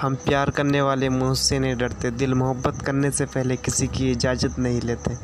हम प्यार करने वाले मुँह से नहीं डरते, दिल मोहब्बत करने से पहले किसी की इजाज़त नहीं लेते।